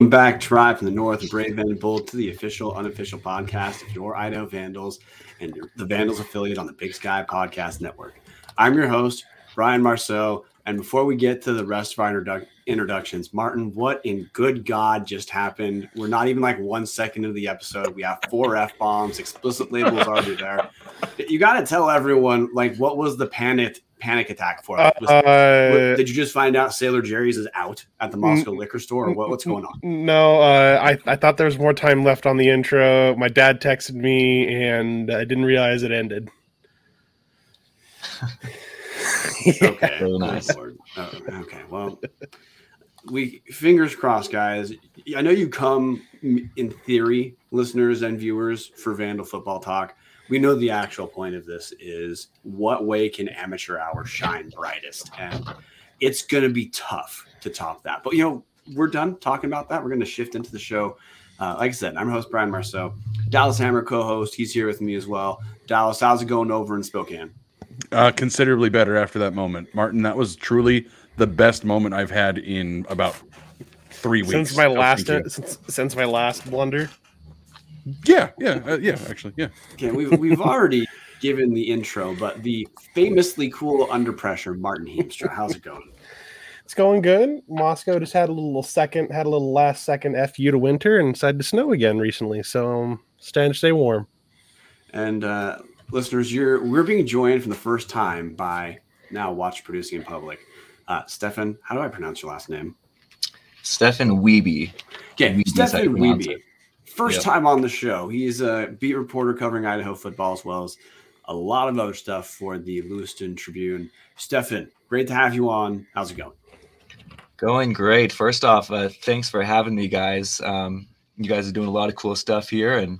Welcome back, Tribe from the North, Brave and Bold, to the official, unofficial podcast of your Idaho Vandals and the Vandals affiliate on the Big Sky Podcast Network. I'm your host, Brian Marceau. And before we get to the rest of our introdu- introductions, Martin, what in good God just happened? We're not even like one second into the episode. We have four F bombs, explicit labels already there. You got to tell everyone, like, what was the panic panic attack for? Was- Uh, what- did you just find out Sailor Jerry's is out at the Moscow liquor store, or what, what's going on? No, uh, I I thought there was more time left on the intro. My dad texted me, and I didn't realize it ended. Okay, Very nice. Oh, okay, well, we fingers crossed, guys. I know you come in theory, listeners and viewers, for Vandal Football Talk. We know the actual point of this is what way can amateur hour shine brightest, and it's going to be tough to top that. But you know, we're done talking about that. We're going to shift into the show. Uh, like I said, I'm your host Brian Marceau, Dallas Hammer co-host. He's here with me as well. Dallas, how's it going over in Spokane? Uh, considerably better after that moment, Martin. That was truly the best moment I've had in about three weeks. since my last thank since, since my last blunder. Yeah, yeah, uh, yeah. Actually, yeah. Okay, we've we've already given the intro, but the famously cool under pressure Martin Heemstra. How's it going? It's going good. Moscow just had a little second, had a little last second fu to winter, and decided to snow again recently. So um, staying stay warm. And uh, listeners, you're we're being joined for the first time by now watch producing in public. Uh, Stefan, how do I pronounce your last name? Stefan Wiebe. Okay, Weeby Stefan you pronounce Wiebe. it. First Yep. time on the show. He's a beat reporter covering Idaho football as well as a lot of other stuff for the Lewiston Tribune. Stefan, great to have you on. How's it going? Going great. First off, uh, thanks for having me, guys. Um, you guys are doing a lot of cool stuff here, and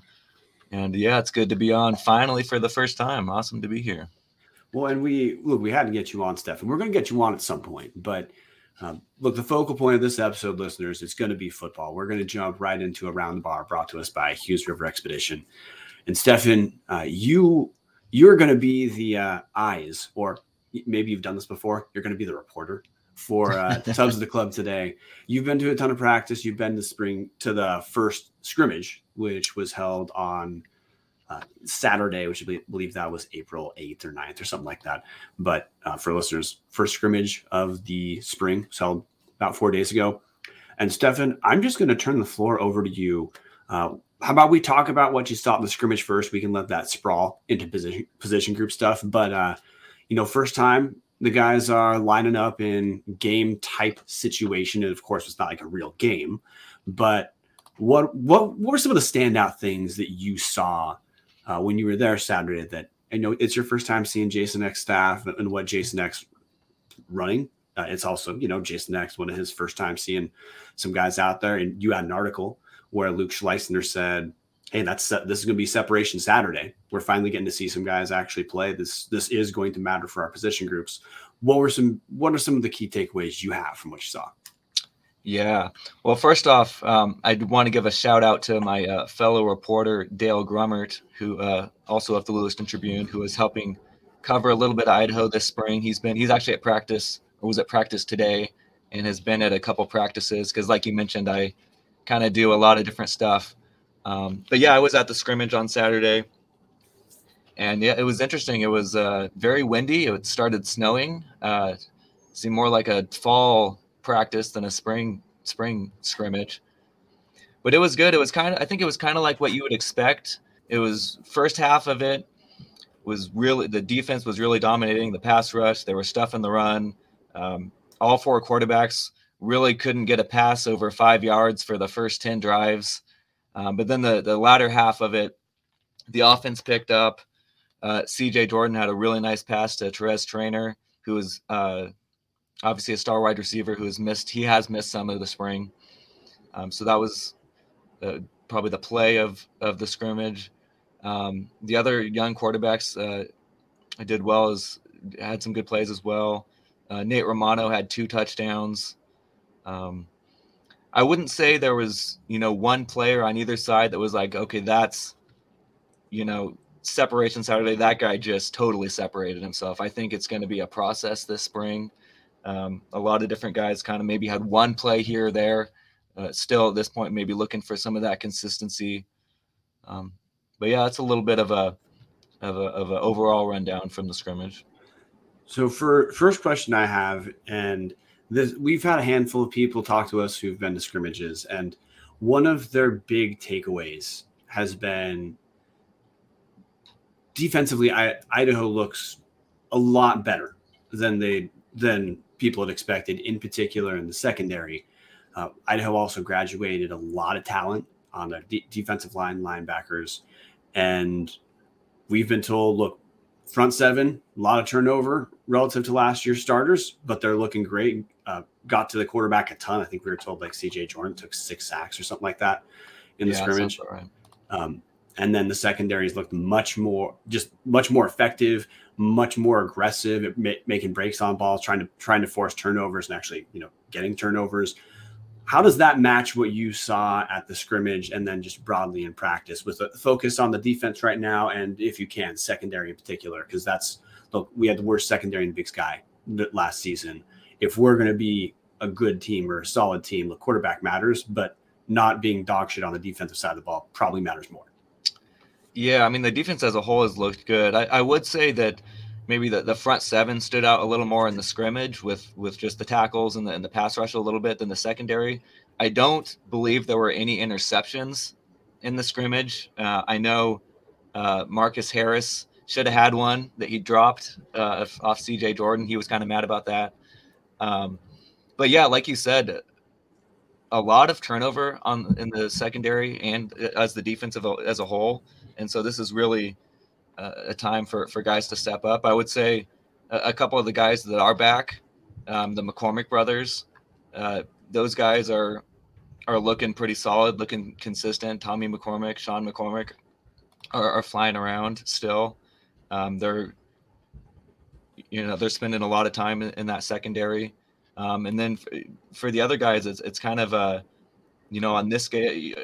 and yeah, it's good to be on finally for the first time. Awesome to be here. Well, and we look, we had to get you on, Stefan. We're going to get you on at some point, but um, look, the focal point of this episode, listeners, it's going to be football. We're going to jump right into Around the Bar, brought to us by Hughes River Expedition. And Stefan, uh, you you're going to be the uh, eyes, or maybe you've done this before. You're going to be the reporter for uh, Tubbs of the Club today. You've been to a ton of practice. You've been to spring to the first scrimmage, which was held on uh, Saturday, which I believe- that was April 8th or 9th or something like that. But uh, for listeners, first scrimmage of the spring held about four days ago. And Stefan, I'm just going to turn the floor over to you. Uh, how about we talk about what you saw in the scrimmage first? We can let that sprawl into position position group stuff. But uh, you know, first time the guys are lining up in game type situation, and of course, it's not like a real game. But what what what were some of the standout things that you saw uh, when you were there Saturday? That I know it's your first time seeing Jason Eck's staff and, what Jason Eck's running. Uh, it's also you know Jason Eck's one of his first time seeing some guys out there, and you had an article where Luke Schleusner said, "Hey, that's this is going to be separation Saturday. We're finally getting to see some guys actually play. This this is going to matter for our position groups." What were some What are some of the key takeaways you have from what you saw? Yeah. Well, first off, um, I want to give a shout out to my uh, fellow reporter Dale Grummert, who uh, also of the Lewiston Tribune, who is helping cover a little bit of Idaho this spring. He's been he's actually at practice or was at practice today, and has been at a couple practices because, like you mentioned, I kind of do a lot of different stuff. Um, but yeah, I was at the scrimmage on Saturday, and yeah, it was interesting. It was uh, very windy. It started snowing. Uh, seemed more like a fall practice than a spring spring scrimmage. But it was good. It was kind of I think it was kind of like what you would expect. It was first half of it was really the defense was really dominating the pass rush. There was stuff in the run. Um, all four quarterbacks really couldn't get a pass over five yards for the first 10 drives. Um, but then the, the latter half of it, the offense picked up. Uh, CJ Jordan had a really nice pass to Terez Traynor, who was uh, obviously a star wide receiver who has missed. He has missed some of the spring, um, so that was uh, probably the play of of the scrimmage. Um, the other young quarterbacks uh, did well as had some good plays as well. Uh, Nate Romano had two touchdowns. Um, I wouldn't say there was, you know, one player on either side that was like, okay, that's, you know, separation Saturday. That guy just totally separated himself. I think it's going to be a process this spring. Um, a lot of different guys kind of maybe had one play here or there. Uh, still at this point, maybe looking for some of that consistency. Um, but yeah, it's a little bit of a of a of an overall rundown from the scrimmage. So for first question I have, and this we've had a handful of people talk to us who've been to scrimmages, and one of their big takeaways has been defensively. I, Idaho looks a lot better than they than people had expected. In particular, in the secondary, uh, Idaho also graduated a lot of talent on the de- defensive line, linebackers, and we've been told, look, front seven, a lot of turnover relative to last year's starters, but they're looking great. Uh, got to the quarterback a ton. I think we were told like CJ Jordan took six sacks or something like that in the Yeah, scrimmage. right. Um, and then the secondaries looked much more, just much more effective, much more aggressive at ma- making breaks on balls, trying to trying to force turnovers and actually, you know, getting turnovers. How does that match what you saw at the scrimmage and then just broadly in practice with a focus on the defense right now and if you can secondary in particular because that's look we had the worst secondary in the Big Sky last season. If we're going to be a good team or a solid team, the quarterback matters, but not being dog shit on the defensive side of the ball probably matters more. Yeah, I mean the defense as a whole has looked good. I, I would say that maybe the, the front seven stood out a little more in the scrimmage with with just the tackles and the, and the pass rush a little bit than the secondary. I don't believe there were any interceptions in the scrimmage. Uh, I know uh, Marcus Harris should have had one that he dropped uh, off CJ Jordan. He was kind of mad about that. Um, but yeah, like you said, a lot of turnover on in the secondary and uh, as the defensive as a whole. And so this is really uh, a time for for guys to step up. I would say a, a couple of the guys that are back, um, the McCormick brothers, uh, those guys are are looking pretty solid, looking consistent. Tommy McCormick, Sean McCormick are, are flying around still. Um, they're you know they're spending a lot of time in, in that secondary. Um, and then f- for the other guys, it's, it's kind of a, you know, on this game,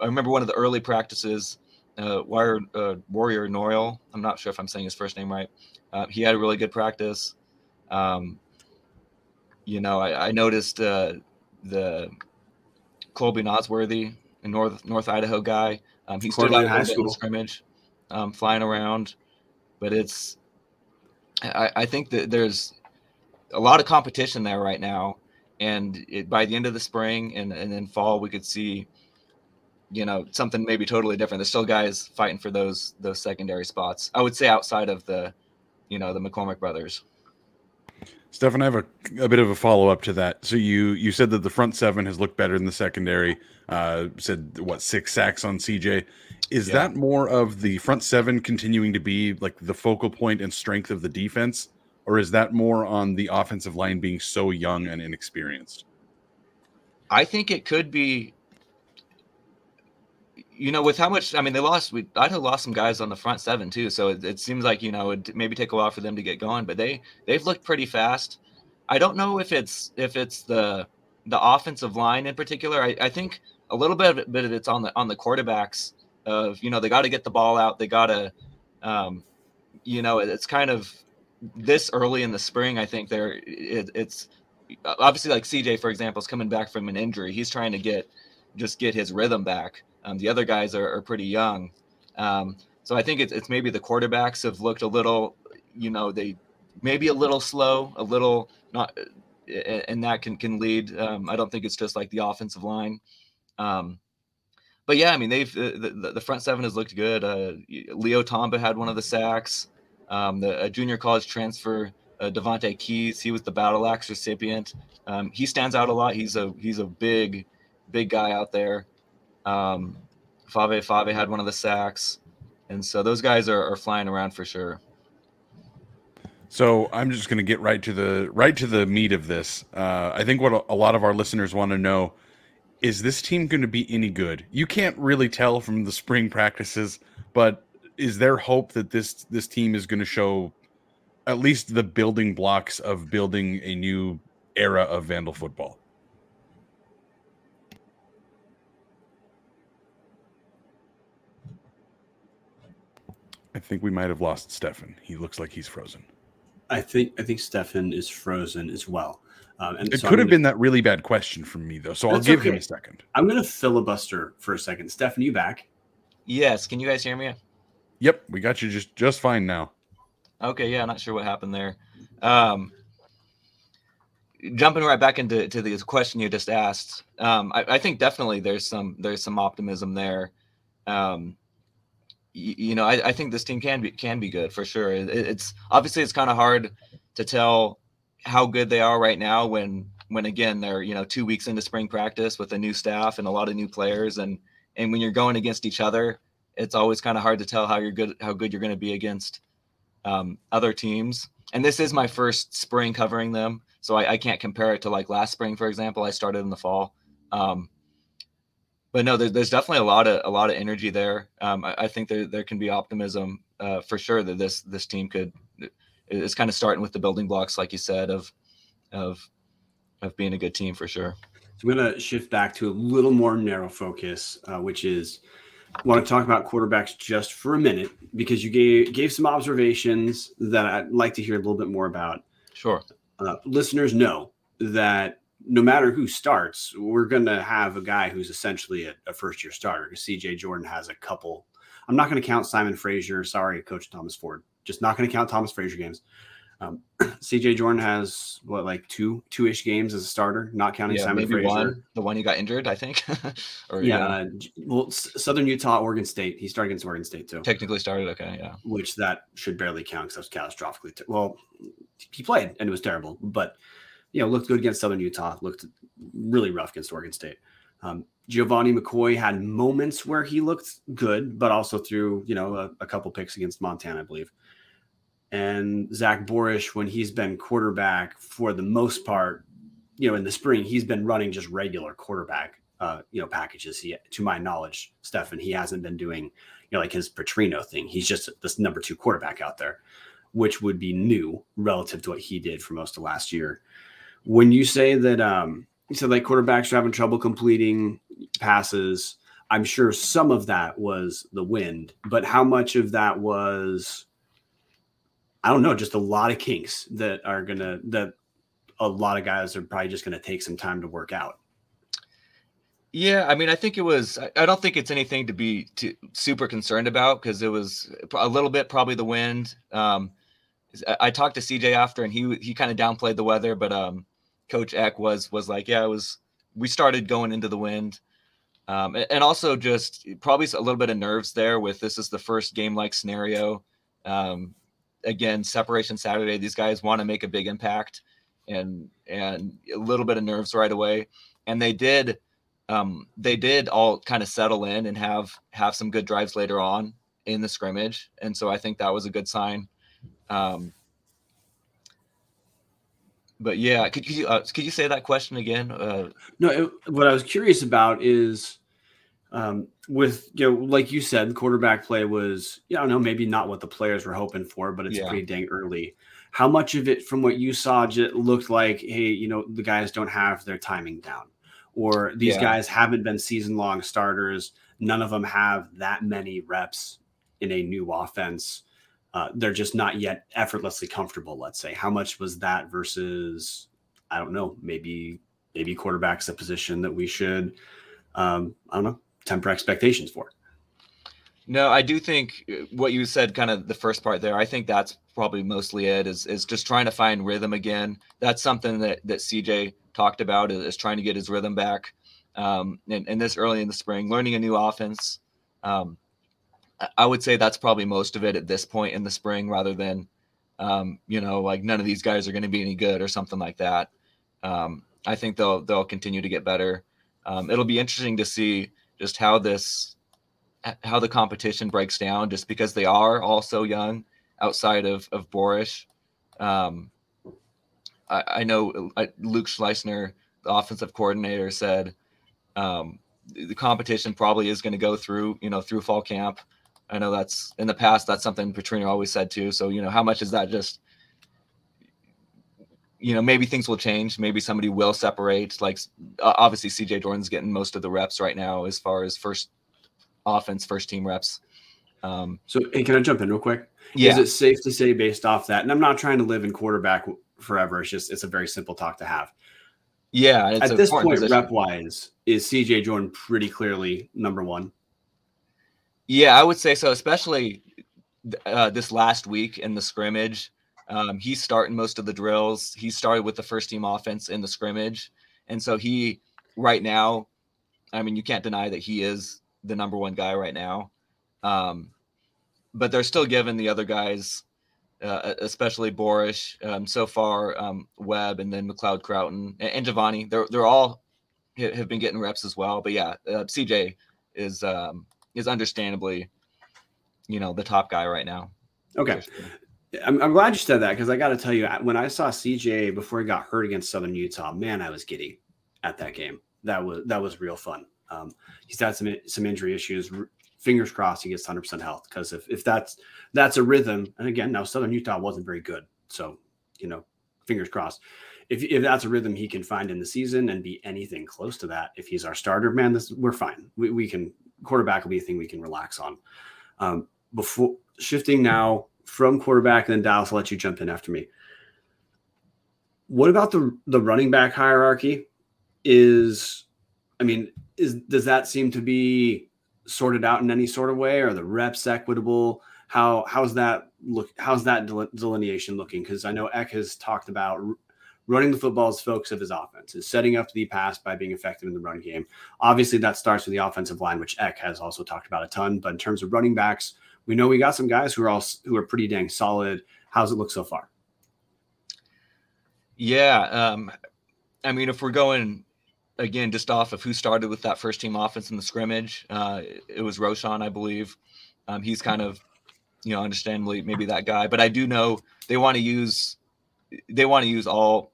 I remember one of the early practices, uh, Wire, uh, Warrior Noyle. I'm not sure if I'm saying his first name right. Uh, he had a really good practice. Um, you know, I, I noticed uh, the Colby Nosworthy, a North North Idaho guy. Um, he stood Coeur out a High little bit in the School. scrimmage, um, flying around. But it's, I, I think that there's a lot of competition there right now, and it, by the end of the spring and and then fall, we could see, you know, something maybe totally different. There's still guys fighting for those those secondary spots. I would say outside of the, you know, the McCormick brothers. Stefan, I have a, a bit of a follow up to that. So you you said that the front seven has looked better than the secondary. Uh, said what six sacks on CJ. Is Yeah. that more of the front seven continuing to be like the focal point and strength of the defense, or is that more on the offensive line being so young and inexperienced? I think it could be. You know, with how much I mean, they lost. We Idaho lost some guys on the front seven too, so it, it seems like you know it maybe take a while for them to get going. But they they've looked pretty fast. I don't know if it's if it's the the offensive line in particular. I, I think a little bit of it, bit of it's on the on the quarterbacks. Of you know they got to get the ball out. They got to, um, you know, it's kind of this early in the spring. I think they're it, it's obviously like CJ for example is coming back from an injury. He's trying to get just get his rhythm back. Um, the other guys are, are pretty young, um, so I think it's, it's maybe the quarterbacks have looked a little, you know, they maybe a little slow, a little not, and that can can lead. Um, I don't think it's just like the offensive line. Um, but yeah, I mean they've the, the, the front seven has looked good. Uh, Leo Tamba had one of the sacks. Um, the a junior college transfer uh, Devontae Keys, he was the battle axe recipient. Um, he stands out a lot. He's a he's a big, big guy out there. Um, Fa'avae Fa'avae had one of the sacks, and so those guys are, are flying around for sure. So I'm just going to get right to the right to the meat of this. Uh, I think what a, lot of our listeners want to know is this team going to be any good? You can't really tell from the spring practices, but is there hope that this this team is going to show at least the building blocks of building a new era of Vandal football? I think we might have lost Stefan. He looks like he's frozen. I think I think Stefan is frozen as well. Um, and It so could I'm have been that really bad question from me, though. So I'll That's give him a second. I'm going to filibuster for a second. Stefan, you back? Yes, can you guys hear me? Yep, we got you just just fine now. Okay, yeah, not sure what happened there. Um, jumping right back into to the question you just asked, um, I, I think definitely there's some there's some optimism there. Um, y- you know, I, I think this team can be can be good for sure. It, it's obviously it's kind of hard to tell how good they are right now when when again they're you know two weeks into spring practice with a new staff and a lot of new players and and when you're going against each other, it's always kind of hard to tell how you're good how good you're going to be against um, other teams. And this is my first spring covering them, so I, I can't compare it to like last spring, for example. I started in the fall, um, but no, there, there's definitely a lot of a lot of energy there. Um, I, I think there there can be optimism uh, for sure that this this team could. It's kind of starting with the building blocks, like you said, of of of being a good team for sure. So I'm going to shift back to a little more narrow focus, uh, which is I want to talk about quarterbacks just for a minute because you gave gave some observations that I'd like to hear a little bit more about. Sure. Uh, listeners know that no matter who starts, we're going to have a guy who's essentially a, a first year starter. Because CJ Jordan has a couple. I'm not going to count Simon Fraser. Sorry, Coach Thomas Ford. Just not going to count Thomas Frazier games. Um, CJ Jordan has what like two two ish games as a starter, not counting Yeah, Simon Fraser. one, the one you got injured, I think. or Yeah, uh, well, Southern Utah, Oregon State. He started against Oregon State too, technically started. Okay, yeah. which that should barely count because that was catastrophically. Well, he played and it was terrible, but you know looked good against Southern Utah. Looked really rough against Oregon State. Um, Gevani McCoy had moments where he looked good, but also threw you know a, a couple picks against Montana, I believe. And Zach Borisch, when he's been quarterback for the most part, you know, in the spring, he's been running just regular quarterback, uh, you know, packages. He, to my knowledge, Stefan, he hasn't been doing, you know, like his Petrino thing. He's just this number two quarterback out there, which would be new relative to what he did for most of last year. When you say that, um, you said like quarterbacks are having trouble completing passes. I'm sure some of that was the wind, but how much of that was, I don't know, just a lot of kinks that are gonna that a lot of guys are probably just gonna take some time to work out. Yeah, I mean, I think it was. I- don't think it's anything to be too, super concerned about because it was a little bit probably the wind. Um, I, I talked to CJ after, and he he kind of downplayed the weather, but um, Coach Eck was was like, yeah, it was. We started going into the wind, um, and also just probably a little bit of nerves there with this is the first game like scenario. Um, again, separation Saturday. These guys want to make a big impact, and and a little bit of nerves right away, and they did um, they did all kind of settle in and have have some good drives later on in the scrimmage, and so I think that was a good sign. Um, but yeah, could you uh, could you say that question again? Uh, No, it, what I was curious about is um, with you know, like you said, the quarterback play was, I don't know, maybe not what the players were hoping for, but it's Yeah. pretty dang early. How much of it, from what you saw, just looked like, hey, you know, the guys don't have their timing down, or these Yeah. guys haven't been season long starters. None of them have that many reps in a new offense. Uh, they're just not yet effortlessly comfortable. Let's say, how much was that versus, I don't know, maybe maybe quarterback's a position that we should, um, I don't know, temper expectations for. No, I do think uh, what you said, kind of the first part there. I think that's probably mostly it. Is is just trying to find rhythm again. That's something that that CJ talked about is, is trying to get his rhythm back. Um, and, and this early in the spring, learning a new offense. Um, I- would say that's probably most of it at this point in the spring, rather than, um, you know, like none of these guys are going to be any good or something like that. Um, I think they'll they'll continue to get better. Um, it'll be interesting to see just how this how the competition breaks down just because they are all so young outside of of Borisch. Um, I, I know uh, Luke Schleusner, the offensive coordinator, said um, the competition probably is going to go through, you know, through fall camp. I know that's in the past. That's something Petrino always said too. So you know, how much is that just? You know, maybe things will change. Maybe somebody will separate. Like obviously, CJ Jordan's getting most of the reps right now as far as first offense, first team reps. Um, so, hey, can I jump in real quick? Yeah. Is it safe to say, based off that, and I'm not trying to live in quarterback forever. It's just it's a very simple talk to have. Yeah, at this point, rep wise, is CJ Jordan pretty clearly number one? Yeah, I would say so, especially uh, this last week in the scrimmage. Um, he's starting most of the drills. He started with the first team offense in the scrimmage. And so he, right now, I mean, you can't deny that he is the number one guy right now. Um, but they're still giving the other guys, uh, especially Borisch, um, so far, um, Webb, and then McLeod Crowton and, and Gevani. They're they're all have been getting reps as well. But yeah, uh, CJ is um, is understandably, you know, the top guy right now. Okay. I'm, I'm glad you said that because I got to tell you, when I saw CJ before he got hurt against Southern Utah, man, I was giddy at that game. That was that was real fun. Um, he's had some some injury issues. Fingers crossed he gets 100 percent health because if, if that's that's a rhythm, and again now Southern Utah wasn't very good, so you know, fingers crossed. If, if that's a rhythm he can find in the season and be anything close to that, if he's our starter, man, this we're fine. We, we can quarterback will be a thing we can relax on. Um, before shifting now from quarterback, and then Dallas, I'll let you jump in after me. What about the the running back hierarchy? Is I mean, is does that seem to be sorted out in any sort of way? Are the reps equitable? How how's that look? How's that delineation looking? Because I know Eck has talked about running the football is focus of his offense, is setting up the pass by being effective in the run game. Obviously, that starts with the offensive line, which Eck has also talked about a ton. But in terms of running backs, we know we got some guys who are all who are pretty dang solid. How's it look so far? Yeah, um, I mean, if we're going again just off of who started with that first team offense in the scrimmage, uh, it was Roschon, I believe. Um, he's kind of, you know, understandably maybe that guy, but I do know they want to use they want to use all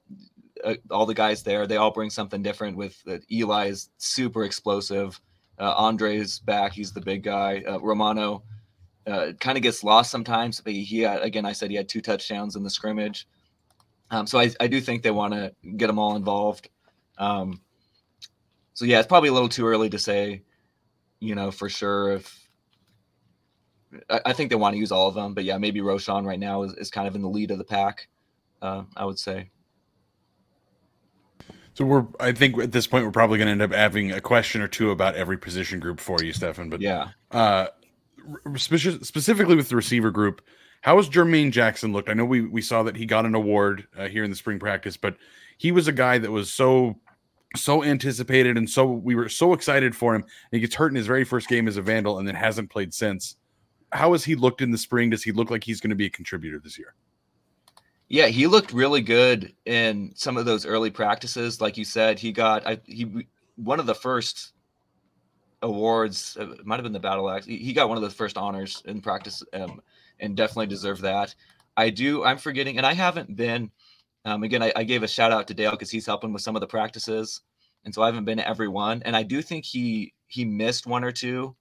uh, all the guys there. They all bring something different. With uh, Eli's super explosive. Uh, Andre's back. He's the big guy. Uh, Romano uh, kind of gets lost sometimes, but he had, again, I said he had two touchdowns in the scrimmage. Um, so I, I do think they want to get them all involved. Um, so yeah, it's probably a little too early to say, you know, for sure if I, I think they want to use all of them, but yeah, maybe Roshan right now is, is kind of in the lead of the pack uh, I would say. So we're, I think at this point we're probably going to end up having a question or two about every position group for you, Stefan. But yeah, uh, spe- specifically with the receiver group, how has Jermaine Jackson looked? I know we we saw that he got an award uh, here in the spring practice, but he was a guy that was so so anticipated and so we were so excited for him. he gets hurt in his very first game as a Vandal and then hasn't played since. How has he looked in the spring? Does he look like he's going to be a contributor this year? Yeah, he looked really good in some of those early practices. Like you said, he got I, he one of the first awards. Uh, it might have been the battle axe. He got one of the first honors in practice, um, and definitely deserved that. I do. I'm forgetting, and I haven't been. Um, again, I, I, gave a shout out to Dale because he's helping with some of the practices, and so I haven't been to every one. And I do think he he missed one or two.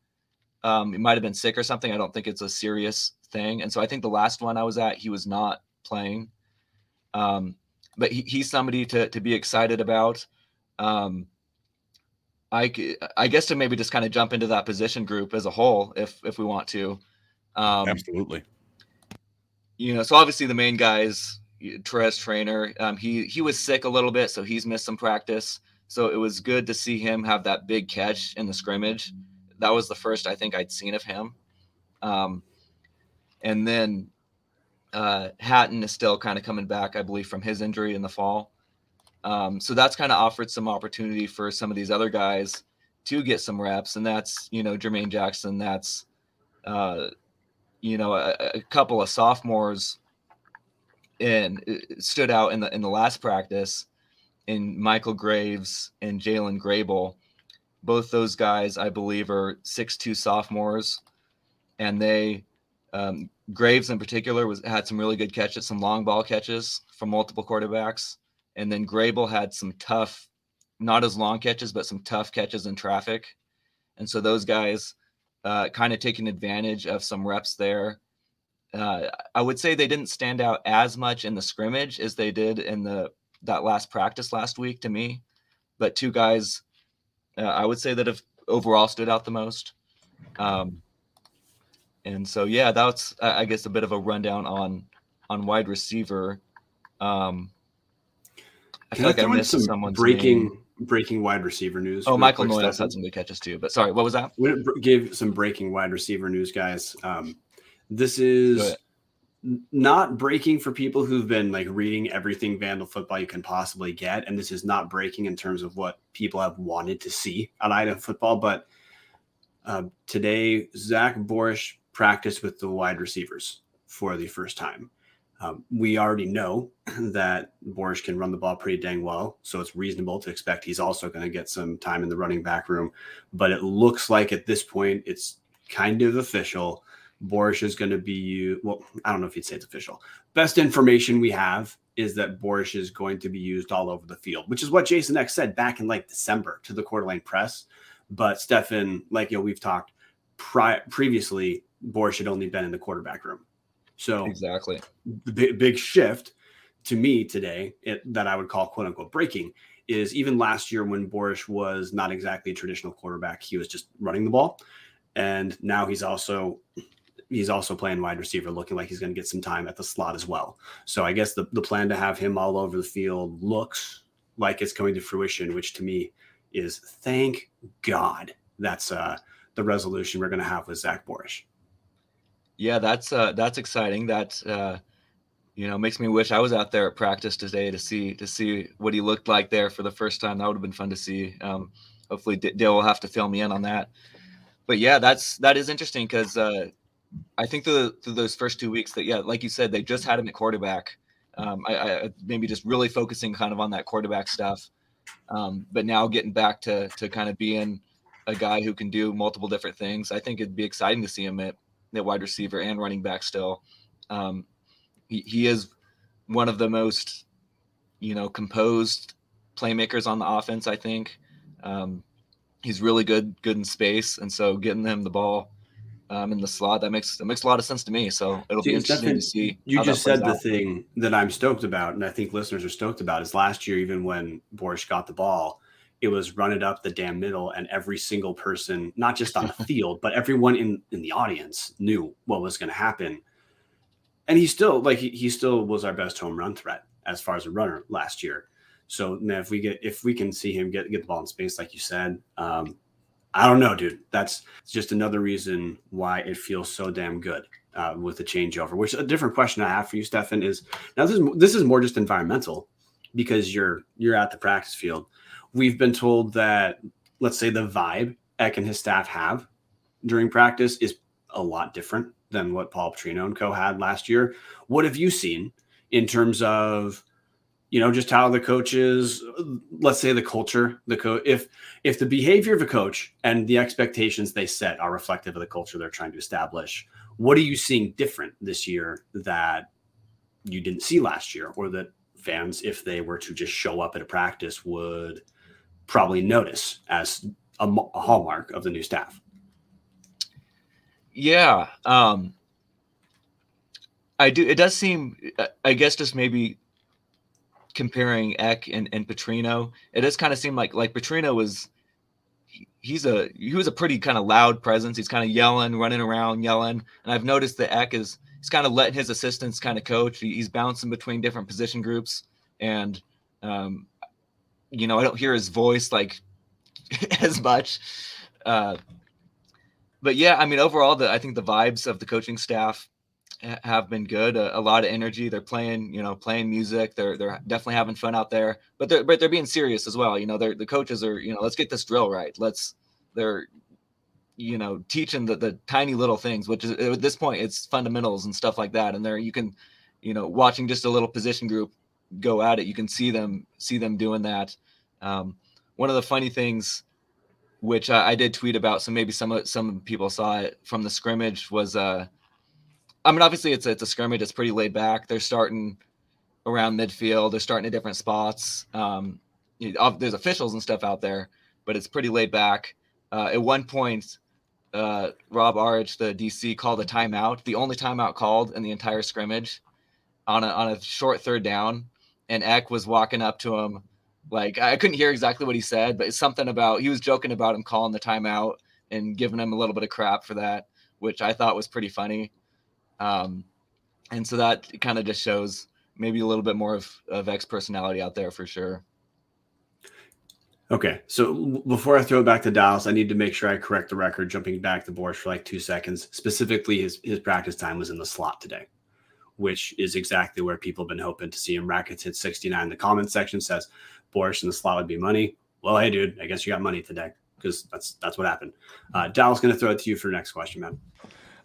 Um, he might have been sick or something. I don't think it's a serious thing. And so I think the last one I was at, he was not playing. Um, but he, he's somebody to, to be excited about. Um, I, I guess to maybe just kind of jump into that position group as a whole, if if we want to. Um, Absolutely. You know, so obviously the main guys, Terez Traynor, um, he he was sick a little bit, so he's missed some practice. So it was good to see him have that big catch in the scrimmage. That was the first I think I'd seen of him. Um, and then uh, Hatten is still kind of coming back, I believe, from his injury in the fall. Um, so that's kind of offered some opportunity for some of these other guys to get some reps, and that's you know Jermaine Jackson, that's uh, you know a, a couple of sophomores in uh, stood out in the in the last practice in Michael Graves and Jalen Grable. Both those guys, I believe, are six two sophomores, and they um, Graves in particular was had some really good catches, some long ball catches from multiple quarterbacks, and then Grable had some tough, not as long catches, but some tough catches in traffic, and so those guys uh, kind of taking advantage of some reps there. Uh, I would say they didn't stand out as much in the scrimmage as they did in the that last practice last week to me, but two guys uh, I would say that have overall stood out the most. Um, and so yeah, that's I guess a bit of a rundown on on wide receiver. Um, I Can feel I like I missed some someone's breaking name. breaking wide receiver news. Oh, Michael Noyes had some good catches too. But sorry, what was that? We give some breaking wide receiver news, guys. Um, this is not breaking for people who've been like reading everything Vandal football you can possibly get, and this is not breaking in terms of what people have wanted to see on Idaho football. But uh, today, Zach Borisch practice with the wide receivers for the first time. Um, we already know that Borisch can run the ball pretty dang well, so it's reasonable to expect he's also going to get some time in the running back room. But it looks like at this point it's kind of official. Borisch is going to be well. I don't know if you'd say it's official. Best information we have is that Borisch is going to be used all over the field, which is what Jason Eck's said back in like December to the Coeur d'Alene press. But Stefan, like you know, we've talked pri- previously, Borisch had only been in the quarterback room. So exactly the big, big shift to me today it, that I would call quote unquote breaking is even last year when Borisch was not exactly a traditional quarterback, he was just running the ball. And now he's also he's also playing wide receiver, looking like he's going to get some time at the slot as well. So I guess the, the plan to have him all over the field looks like it's coming to fruition, which to me is thank God that's uh, the resolution we're going to have with Zach Borisch. Yeah, that's uh, that's exciting. That uh, you know makes me wish I was out there at practice today to see to see what he looked like there for the first time. That would have been fun to see. Um, hopefully, Dale will have to fill me in on that. But yeah, that's that is interesting because uh, I think through, through those first two weeks that yeah, like you said, they just had him at quarterback. Um, I, I, maybe just really focusing kind of on that quarterback stuff, um, but now getting back to to kind of being a guy who can do multiple different things. I think it'd be exciting to see him at, at wide receiver and running back still. Um, he, he is one of the most, you know, composed playmakers on the offense. I think um, he's really good, good in space, and so getting him the ball um, in the slot that makes that makes a lot of sense to me. So it'll see, be interesting to see. You just said the out. thing that I'm stoked about, and I think listeners are stoked about is last year, even when Borisch got the ball, it was run it up the damn middle, and every single person, not just on the field, but everyone in in the audience knew what was going to happen. And he still like he, he still was our best home run threat as far as a runner last year. So man, if we get if we can see him get get the ball in space, like you said, um, I don't know, dude. That's just another reason why it feels so damn good uh, with the changeover. Which a different question I have for you, Stefan, is now this is this is more just environmental because you're you're at the practice field we've been told that let's say the vibe Eck and his staff have during practice is a lot different than what Paul Petrino and co had last year. What have you seen in terms of you know just how the coaches let's say the culture the coach if if the behavior of a coach and the expectations they set are reflective of the culture they're trying to establish what are you seeing different this year that you didn't see last year or that fans if they were to just show up at a practice would probably notice as a, a hallmark of the new staff. Yeah. Um, I do. It does seem, I guess, just maybe comparing Eck and, and Petrino, it does kind of seem like like Petrino was he's a he was a pretty kind of loud presence. He's kind of yelling, running around, yelling. And I've noticed that Eck is he's kind of letting his assistants kind of coach. He's bouncing between different position groups, and um, you know, I don't hear his voice like as much. Uh, but yeah, I mean, overall, the I think the vibes of the coaching staff have been good. A, a, lot of energy. They're playing, you know, playing music. They're they're definitely having fun out there. But they're but they're being serious as well. You know, they're the coaches are you know, let's get this drill right. Let's they're you know teaching the the tiny little things, which is at this point it's fundamentals and stuff like that. And there you can, you know, watching just a little position group go at it, you can see them see them doing that. Um, one of the funny things, which I, I, did tweet about, so maybe some some people saw it from the scrimmage, was uh, I mean, obviously it's it's a scrimmage. It's pretty laid back. They're starting around midfield. They're starting at different spots. Um, you know, there's officials and stuff out there, but it's pretty laid back. Uh, at one point, uh, Rob Aurich, the DC, called a timeout, the only timeout called in the entire scrimmage, on a on a short third down, and Eck was walking up to him, like I couldn't hear exactly what he said, but it's something about he was joking about him calling the timeout and giving him a little bit of crap for that, which I thought was pretty funny. Um, and so that kind of just shows maybe a little bit more of, of Eck's personality out there for sure. Okay, so before I throw it back to Dallas, I need to make sure I correct the record. Jumping back to Borisch for like two seconds. Specifically, his his practice time was in the slot today, which is exactly where people have been hoping to see him. Rackets hit 69. The comment section says Borisch in the slot would be money. Well, hey, dude, I guess you got money today because that's that's what happened. Uh, Dallas, going to throw it to you for the next question, man.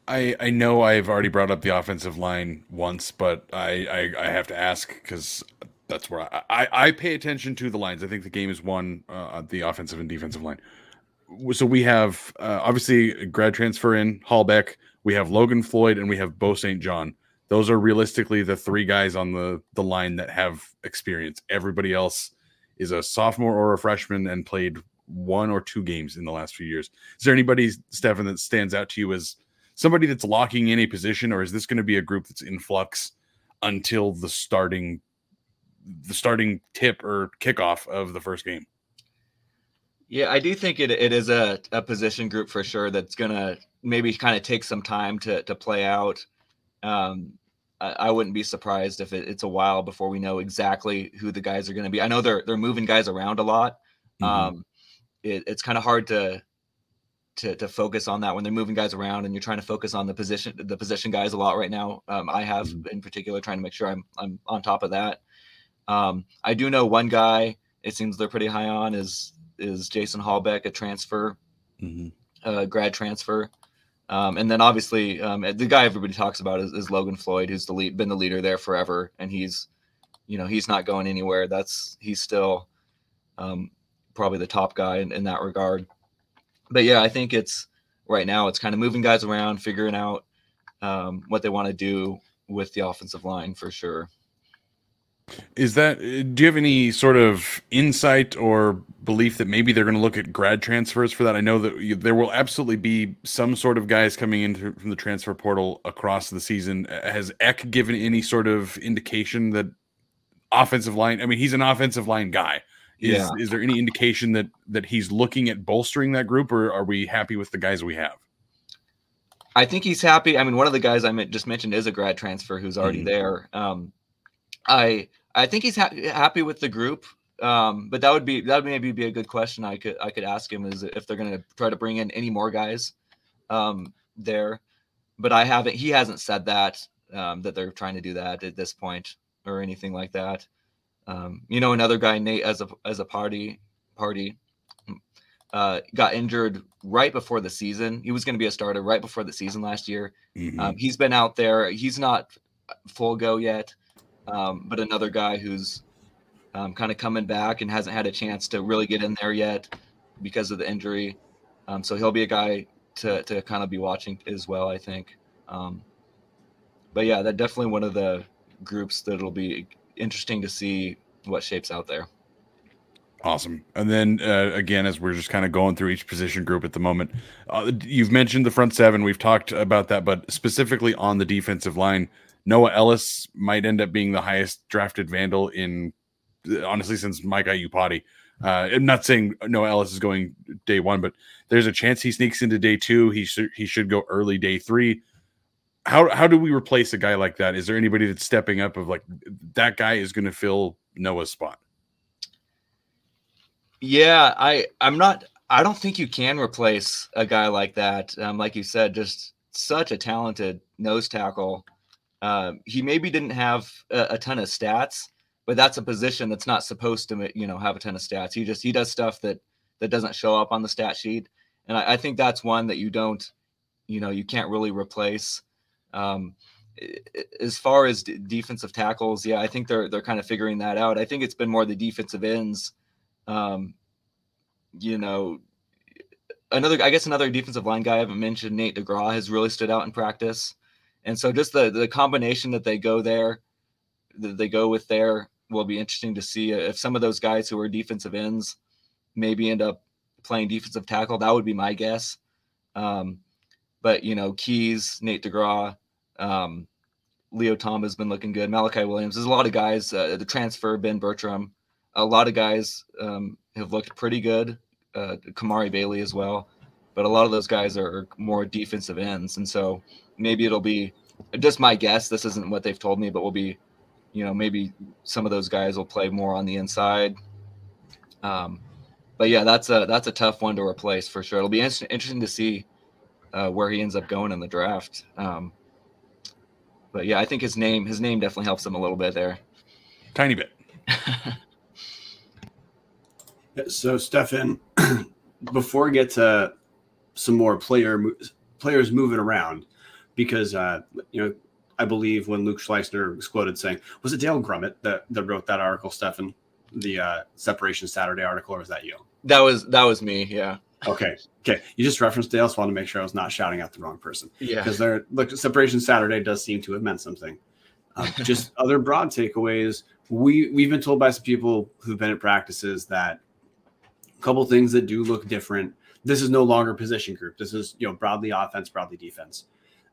I, I know I've already brought up the offensive line once, but I, I, I have to ask because that's where I, I, I, pay attention to the lines. I think the game is won uh, the offensive and defensive line. So we have uh, obviously grad transfer in Hallbeck, we have Logan Floyd, and we have Bo St. John. Those are realistically the three guys on the the line that have experience. Everybody else is a sophomore or a freshman and played one or two games in the last few years. Is there anybody, Stefan, that stands out to you as somebody that's locking in a position, or is this going to be a group that's in flux until the starting the starting tip or kickoff of the first game? Yeah, I do think it, it is a, a position group for sure that's gonna maybe kind of take some time to to play out. Um, I, I wouldn't be surprised if it, it's a while before we know exactly who the guys are going to be. I know they're they're moving guys around a lot. Mm-hmm. Um, it, it's kind of hard to to to focus on that when they're moving guys around and you're trying to focus on the position the position guys a lot right now. Um, I have mm-hmm. in particular trying to make sure I'm I'm on top of that. Um, I do know one guy. It seems they're pretty high on is is Jason Hallbeck, a transfer, mm-hmm. uh, grad transfer. Um, and then obviously um, the guy everybody talks about is, is, Logan Floyd, who's the lead, been the leader there forever, and he's, you know, he's not going anywhere. That's he's still um, probably the top guy in, in that regard but yeah, I think it's right now it's kind of moving guys around, figuring out um, what they want to do with the offensive line for sure. Is that do you have any sort of insight or belief that maybe they're going to look at grad transfers for that? I know that you, there will absolutely be some sort of guys coming in from the transfer portal across the season. Has Eck given any sort of indication that offensive line? I mean, he's an offensive line guy. Is yeah. is there any indication that that he's looking at bolstering that group, or are we happy with the guys we have? I think he's happy. I mean, one of the guys I just mentioned is a grad transfer who's already mm-hmm. there. Um, I I think he's ha- happy with the group. Um, but that would be that would maybe be a good question I could I could ask him is if they're going to try to bring in any more guys um, there. But I haven't. He hasn't said that um, that they're trying to do that at this point or anything like that. Um, you know, another guy, Nate, as a as a party party, uh, got injured right before the season. He was going to be a starter right before the season last year. Mm-hmm. Um, he's been out there. He's not full go yet, um, but another guy who's um, kind of coming back and hasn't had a chance to really get in there yet because of the injury. Um, so he'll be a guy to to kind of be watching as well, I think. Um, but yeah, that definitely one of the groups that'll be interesting to see what shapes out there. Awesome. And then uh, again, as we're just kind of going through each position group at the moment, uh, you've mentioned the front seven. We've talked about that, but specifically on the defensive line, Noah Ellis might end up being the highest drafted Vandal in honestly since Micah Iupati. Uh, I'm not saying Noah Ellis is going day one, but there's a chance he sneaks into day two. He should he should go early day three how how do we replace a guy like that? Is there anybody that's stepping up of like that guy is going to fill Noah's spot? Yeah, I I'm not. I don't think you can replace a guy like that. Um, like you said, just such a talented nose tackle. Uh, he maybe didn't have a, a, ton of stats, but that's a position that's not supposed to you know have a ton of stats. He just he does stuff that that doesn't show up on the stat sheet, and I, I think that's one that you don't you know you can't really replace. Um, as far as d- defensive tackles, yeah, I think they're they're kind of figuring that out. I think it's been more the defensive ends. Um, you know, another I guess another defensive line guy I haven't mentioned, Nate DeGraw, has really stood out in practice, And so just the the combination that they go there, that they go with there will be interesting to see if some of those guys who are defensive ends maybe end up playing defensive tackle. That would be my guess. Um, but you know, Keys, Nate DeGraw, um, Leo Tom has been looking good. Malachi Williams. There's a lot of guys. Uh, the transfer, Ben Bertram. A lot of guys um, have looked pretty good. Uh, Kamari Bailey as well. But a lot of those guys are more defensive ends, and so maybe it'll be just my guess. This isn't what they've told me, but will be, you know, maybe some of those guys will play more on the inside. Um, but yeah, that's a that's a tough one to replace for sure. It'll be in- interesting to see uh, where he ends up going in the draft. Um, but yeah, I think his name his name definitely helps him a little bit there. Tiny bit. So, Stefan, before we get to some more player players moving around, because uh, you know, I believe when Luke Schleusner was quoted saying, "Was it Dale Grummett that that wrote that article, Stefan, the uh, Separation Saturday article, or was that you?" That was that was me. Yeah. Okay. Okay. You just referenced Dale, so I want to make sure I was not shouting out the wrong person. Yeah. Because there, look, Separation Saturday does seem to have meant something. Um, just other broad takeaways. We we've been told by some people who've been at practices that a couple things that do look different. This is no longer position group. This is you know broadly offense, broadly defense.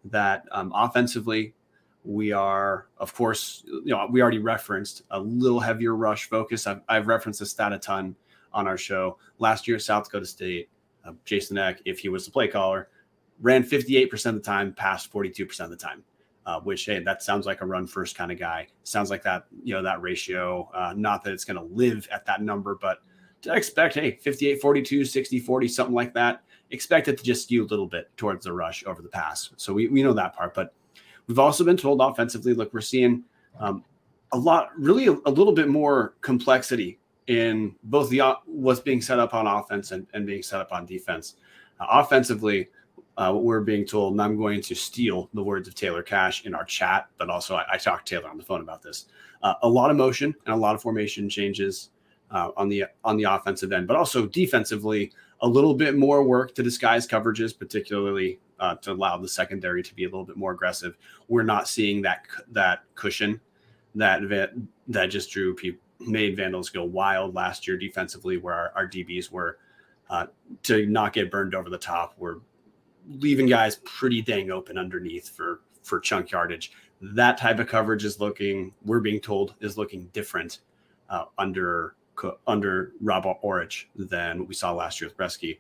That um, offensively, we are of course you know we already referenced a little heavier rush focus. I've, I've referenced this stat a ton on our show last year. South Dakota State, uh, Jason Eck, if he was the play caller, ran 58% of the time, passed 42% of the time. Uh, which hey, that sounds like a run first kind of guy. Sounds like that, you know, that ratio. Uh, not that it's going to live at that number, but to expect, hey, 58, 42, 60, 40, something like that. Expect it to just skew a little bit towards the rush over the pass. So we, we know that part. But we've also been told offensively, look, we're seeing um, a lot, really a, a, little bit more complexity in both the what's being set up on offense and, and being set up on defense. Uh, offensively, uh, we're being told, and I'm going to steal the words of Taylor Cash in our chat, but also I, I talked to Taylor on the phone about this. Uh, a lot of motion and a lot of formation changes uh, on the on the offensive end, but also defensively, a little bit more work to disguise coverages, particularly uh, to allow the secondary to be a little bit more aggressive. We're not seeing that that cushion that that just drew people made Vandals go wild last year defensively, where our, our DBs were uh, to not get burned over the top. We're leaving guys pretty dang open underneath for for chunk yardage. That type of coverage is looking. We're being told is looking different uh, under under Rob Aurich than what we saw last year with Breske.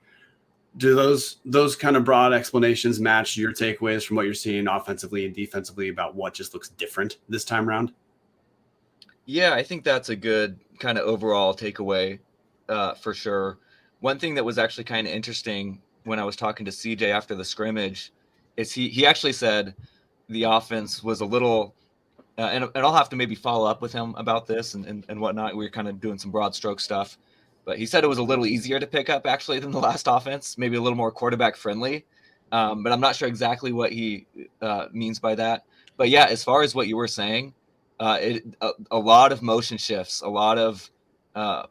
Do those those kind of broad explanations match your takeaways from what you're seeing offensively and defensively about what just looks different this time around? Yeah, I think that's a good kind of overall takeaway uh, for sure. One thing that was actually kind of interesting when I was talking to CJ after the scrimmage is he he actually said the offense was a little, uh, and, and I'll have to maybe follow up with him about this and, and, and whatnot. We were kind of doing some broad stroke stuff, but he said it was a little easier to pick up actually than the last offense, maybe a little more quarterback friendly. Um, but I'm not sure exactly what he uh, means by that. But yeah, as far as what you were saying, uh, it, a, a, lot of motion shifts, a lot of uh,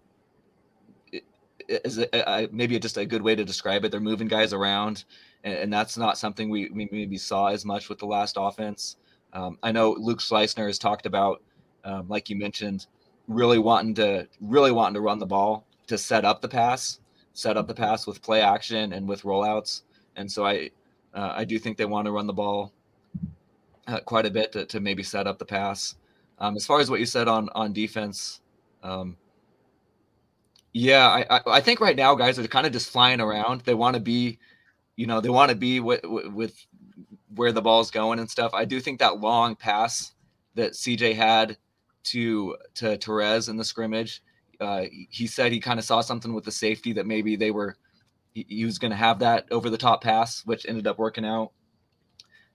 a, maybe just a good way to describe it. They're moving guys around, and, and that's not something we, we, maybe saw as much with the last offense. Um, I know Luke Schleusner has talked about, um, like you mentioned, really wanting to really wanting to run the ball to set up the pass, set up the pass with play action and with rollouts. And so I uh, I do think they want to run the ball uh, quite a bit to, to maybe set up the pass. Um, as far as what you said on on defense, um, yeah, I, I, I think right now guys are kind of just flying around. They want to be, you know, they want to be with, with where the ball's going and stuff. I do think that long pass that CJ had to to Terez in the scrimmage, uh, he said he kind of saw something with the safety that maybe they were he, he was going to have that over the top pass, which ended up working out.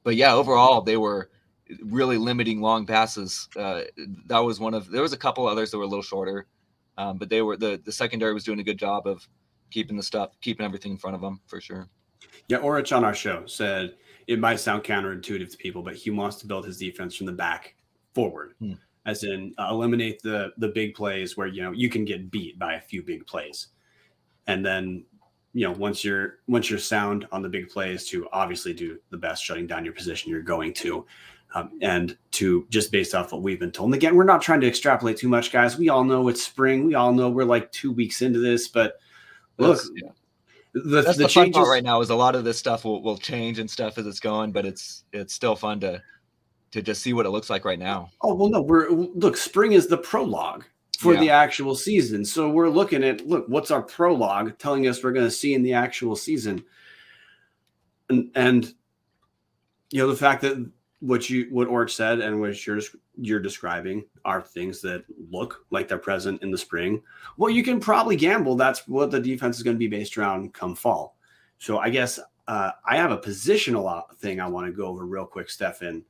But yeah, overall they were really limiting long passes. Uh, that was one of there was a couple others that were a little shorter, um, but they were the the secondary was doing a good job of keeping the stuff, keeping everything in front of them for sure. Yeah, Aurich on our show said it might sound counterintuitive to people, but he wants to build his defense from the back forward, hmm. As in uh, eliminate the the big plays where you know you can get beat by a few big plays, and then you know, once you're once you're sound on the big plays, to obviously do the best shutting down your position you're going to. Um, and to just based off what we've been told. And again, we're not trying to extrapolate too much, guys. We all know it's spring. We all know we're like two weeks into this, but look, That's- yeah. the, That's the, the, fun changes part right now is a lot of this stuff will, will change and stuff as it's going, but it's it's still fun to to just see what it looks like right now. Oh well, no, we're look. Spring is the prologue for Yeah. the actual season, so we're looking at look. What's our prologue telling us we're going to see in the actual season? And and you know the fact that what you what Aurich said and what you're you're describing are things that look like they're present in the spring. Well, you can probably gamble that's what the defense is going to be based around come fall. So I guess uh, I have a positional thing I want to go over real quick, Stefan.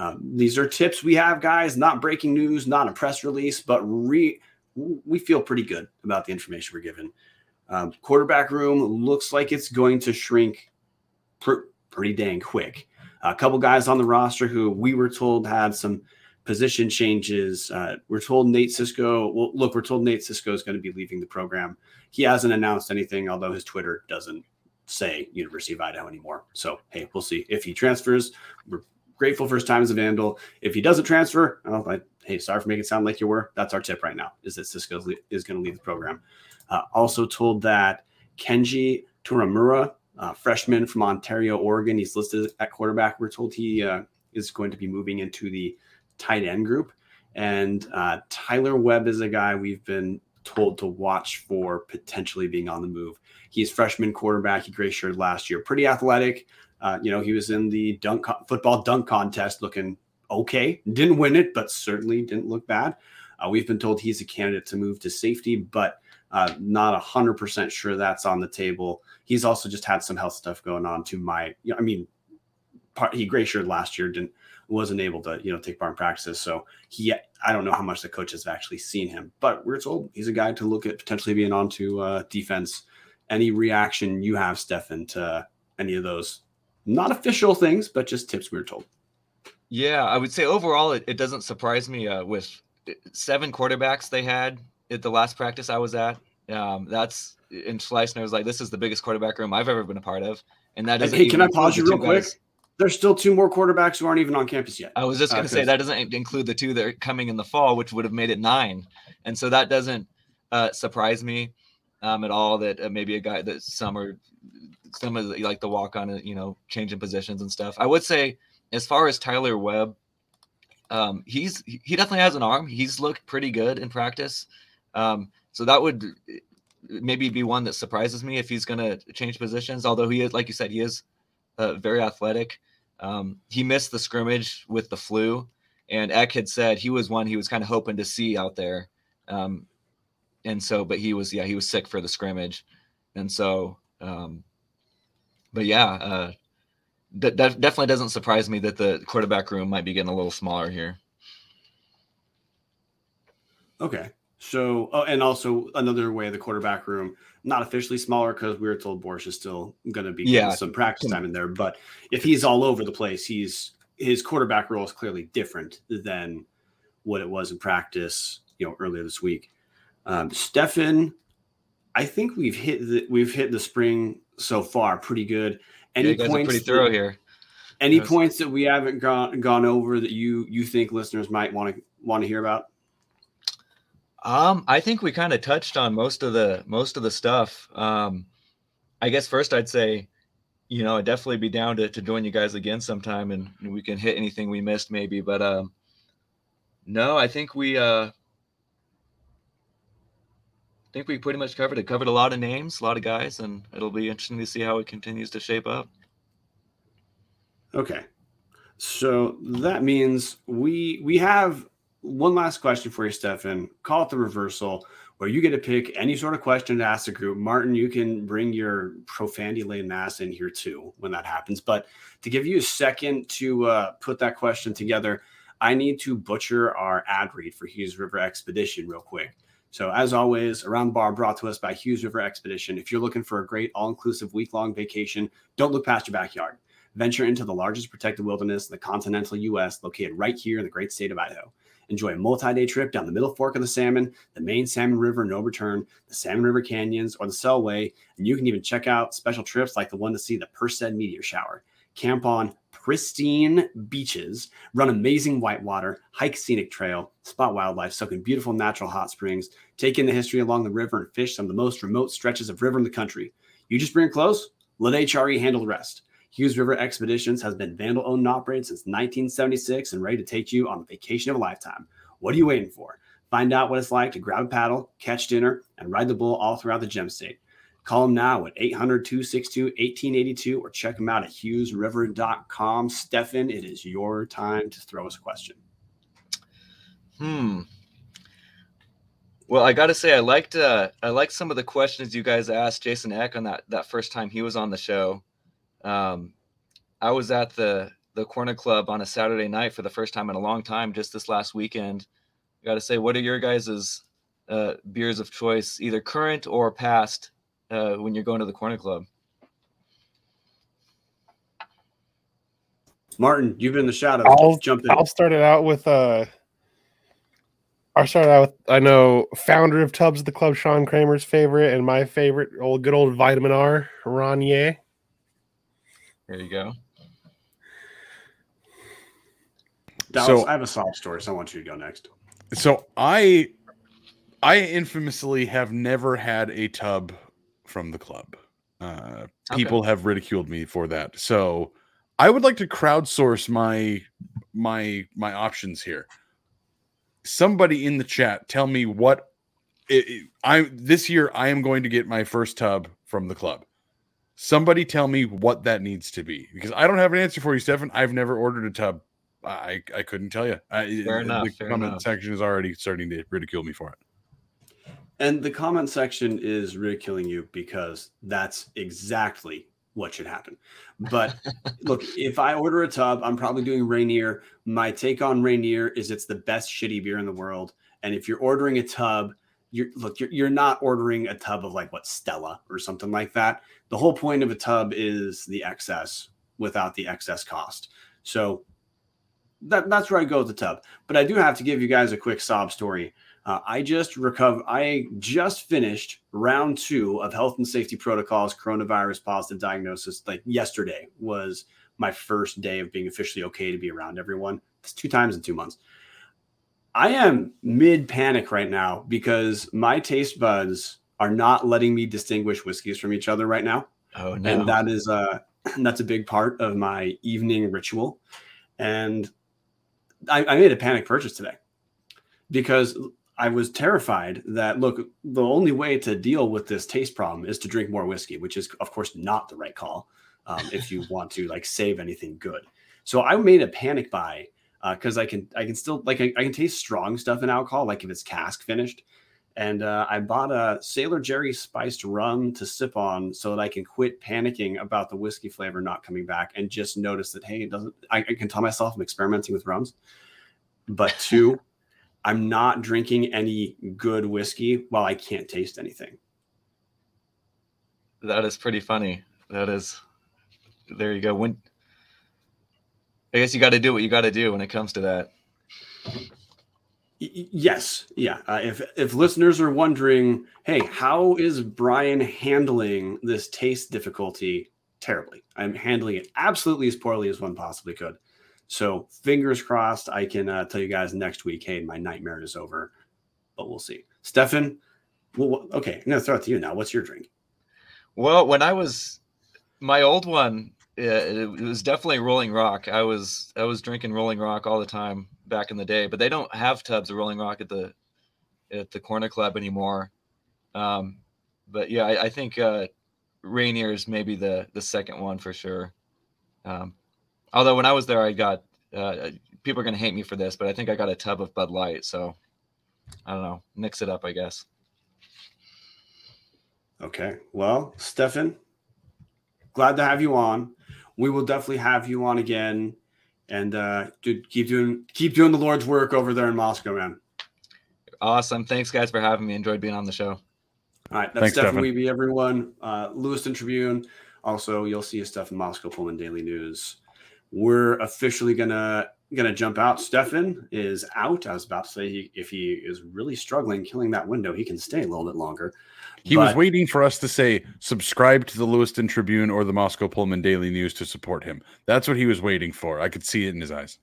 Um, these are tips we have, guys. Not breaking news, not a press release, but re- we feel pretty good about the information we're given. Um, quarterback room looks like it's going to shrink pr- pretty dang quick. A couple guys on the roster who we were told had some position changes. Uh, we're told Nate Cisco. Well, look, we're told Nate Cisco is going to be leaving the program. He hasn't announced anything, although his Twitter doesn't say University of Idaho anymore. So hey, we'll see if he transfers. We're grateful for his time as a Vandal. If he doesn't transfer, oh, hey, sorry for making it sound like you were. That's our tip right now. Is that Cisco is, going to leave the program. Uh, also told that Kenji Turamura, uh, freshman from Ontario, Oregon, he's listed at quarterback. We're told he uh, is going to be moving into the tight end group. And uh, Tyler Webb is a guy we've been told to watch for potentially being on the move. He's freshman quarterback. He gray last year. Pretty athletic. Uh, you know, he was in the dunk football dunk contest, looking okay. Didn't win it, but certainly didn't look bad. Uh, we've been told he's a candidate to move to safety, but uh, not hundred percent sure that's on the table. He's also just had some health stuff going on. To my, you know, I mean, part, he gray shirted last year, didn't wasn't able to you know take part in practices. So he, I don't know how much the coaches have actually seen him, but we're told he's a guy to look at potentially being on to uh, defense. Any reaction you have, Stefan, to any of those not official things, but just tips we were told. Yeah, I would say overall, it, it doesn't surprise me uh, with seven quarterbacks they had at the last practice I was at. Um, that's and Schleusner was like, "This is the biggest quarterback room I've ever been a part of," and that doesn't. Hey, can I pause you real quick? guys- There's still two more quarterbacks who aren't even on campus yet. I was just Uh, going to say that doesn't include the two that are coming in the fall, which would have made it nine, and so that doesn't uh, surprise me um, at all. That uh, maybe a guy that some are some of the, like the walk on, you know, changing positions and stuff. I would say as far as Tyler Webb, um, he's he definitely has an arm. He's looked pretty good in practice, um, so that would maybe be one that surprises me if he's going to change positions. Although he is, like you said, he is uh, very athletic. Um, he missed the scrimmage with the flu, and Eck had said he was one he was kind of hoping to see out there. Um, and so, but he was, yeah, he was sick for the scrimmage. And so, um, but yeah, uh, that, that definitely doesn't surprise me that the quarterback room might be getting a little smaller here. Okay. So, oh, and also another way the quarterback room, not officially smaller because we were told Borisch is still going to be getting Yeah. some practice time in there. But if he's all over the place, he's his quarterback role is clearly different than what it was in practice, you know, earlier this week. Um, Stefan, I think we've hit the, we've hit the spring so far pretty good. Yeah, Any are points? pretty that- here. Any Yes. points that we haven't gone gone over that you you think listeners might want to want to hear about? Um, I think we kind of touched on most of the most of the stuff. Um, I guess first I'd say, you know, I'd definitely be down to, to join you guys again sometime and we can hit anything we missed maybe. But um no, I think we uh I think we pretty much covered it. Covered a lot of names, a lot of guys, and it'll be interesting to see how it continues to shape up. Okay. So that means we we have one last question for you, Stefan. Call it the reversal, where you get to pick any sort of question to ask the group. Martin, you can bring your profanity laden ass in here too when that happens. But to give you a second to uh, put that question together, I need to butcher our ad read for Hughes River Expedition real quick. So, as always, around the bar brought to us by Hughes River Expedition. If you're looking for a great all inclusive week long vacation, don't look past your backyard. Venture into the largest protected wilderness in the continental U.S., located right here in the great state of Idaho. Enjoy a multi-day trip down the Middle Fork of the Salmon, the main Salmon River no return, the Salmon River Canyons, or the Selway, and you can even check out special trips like the one to see the Perseid meteor shower. Camp on pristine beaches, run amazing whitewater, hike scenic trail, spot wildlife, soak in beautiful natural hot springs, take in the history along the river, and fish some of the most remote stretches of river in the country. You just bring it close, let HRE handle the rest. Hughes River Expeditions has been vandal owned and operated since 1976 and ready to take you on the vacation of a lifetime. What are you waiting for? Find out what it's like to grab a paddle, catch dinner, and ride the bull all throughout the gem state. Call them now at 800 262 1882 or check them out at hughesriver.com. Stefan, it is your time to throw us a question. Hmm. Well, I got to say, I liked uh, I liked some of the questions you guys asked Jason Eck on that that first time he was on the show. Um, I was at the the Corner Club on a Saturday night for the first time in a long time, just this last weekend. I got to say, what are your guys's uh, beers of choice, either current or past, uh, when you're going to the Corner Club? Martin, you've been the shadow. I'll jump in. I'll start it out with uh I'll start out with I know founder of Tubs the Club, Sean Kramer's favorite, and my favorite old good old vitamin R, Rainier. There you go. Dallas, So- I have a sob story, so I want you to go next. So I I infamously have never had a tub from the club. Uh, Okay. people have ridiculed me for that. So I would like to crowdsource my my my options here. Somebody in the chat tell me what it, it- I this year I am going to get my first tub from the club. Somebody tell me what that needs to be because I don't have an answer for you, Stefan. I've never ordered a tub. I I couldn't tell you. I, Fair enough, The fair comment enough. section is already starting to ridicule me for it. And the comment section is ridiculing you because that's exactly what should happen. But look, if I order a tub, I'm probably doing Rainier. My take on Rainier is it's the best shitty beer in the world. And if you're ordering a tub, you're look, you're, you're not ordering a tub of like what Stella or something like that. The whole point of a tub is the excess without the excess cost. So that, that's where I go with the tub. But I do have to give you guys a quick sob story. Uh, I just recovered. I just finished round two of health and safety protocols, coronavirus positive diagnosis. Like yesterday was my first day of being officially okay to be around everyone. It's two times in two months. I am mid panic right now because my taste buds are not letting me distinguish whiskeys from each other right now Oh no. and that is a that's a big part of my evening ritual and I, I made a panic purchase today because i was terrified that look the only way to deal with this taste problem is to drink more whiskey which is of course not the right call um, if you want to like save anything good so i made a panic buy because i can i can still like I, I can taste strong stuff in alcohol like if it's cask finished and uh, I bought a Sailor Jerry spiced rum to sip on so that I can quit panicking about the whiskey flavor not coming back and just notice that hey, it doesn't. I, I can tell myself I'm experimenting with rums, but two, I'm not drinking any good whiskey while I can't taste anything. That is pretty funny. That is. There you go. When I guess you got to do what you got to do when it comes to that. Yes, yeah. Uh, if if listeners are wondering, hey, how is Brian handling this taste difficulty? Terribly. I'm handling it absolutely as poorly as one possibly could. So fingers crossed, I can uh, tell you guys next week, hey, my nightmare is over. But we'll see. Stefan, well, okay, I'm gonna throw it to you now. What's your drink? Well, when I was my old one, it, it was definitely Rolling Rock. I was I was drinking Rolling Rock all the time back in the day, but they don't have tubs of Rolling Rock at the at the Corner Club anymore. Um, but yeah, I, I think uh, Rainier is maybe the the second one for sure. Um, although when I was there, I got uh, people are gonna hate me for this, but I think I got a tub of Bud Light. So I don't know, mix it up, I guess. Okay. Well, Stefan, glad to have you on. We will definitely have you on again. And uh dude, keep doing keep doing the Lord's work over there in Moscow, man. Awesome. Thanks guys for having me. Enjoyed being on the show. All right, that's Thanks, Stefan Stefan. Weeby, everyone. Uh, Lewiston Tribune. Also, you'll see his stuff in Moscow Pullman Daily News. We're officially gonna to jump out. Stefan is out. I was about to say he, if he is really struggling killing that window, he can stay a little bit longer. He was waiting for us to say subscribe to the Lewiston Tribune or the Moscow Pullman Daily News to support him. That's what he was waiting for. I could see it in his eyes.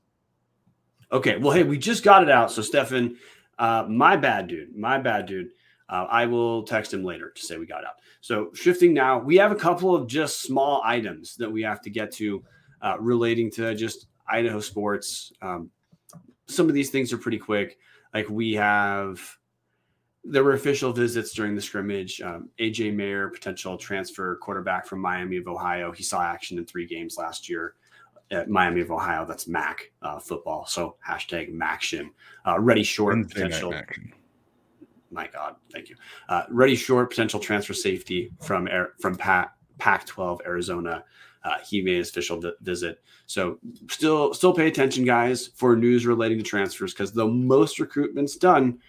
Okay. Well, hey, we just got it out. So, Stefan, uh, my bad, dude. My bad, dude. Uh, I will text him later to say we got out. So, shifting now, we have a couple of just small items that we have to get to uh, relating to just Idaho sports. Um, some of these things are pretty quick. Like we have, there were official visits during the scrimmage. Um, AJ Mayer, potential transfer quarterback from Miami of Ohio. He saw action in three games last year at Miami of Ohio. That's MAC uh, football. So hashtag MACtion. Uh, Ready Short, Wednesday potential my God, thank you. Uh, Ready Short, potential transfer safety from from Pac-12 Arizona. Uh, he made his official vi- visit. So still, still pay attention, guys, for news relating to transfers because the most recruitment's done.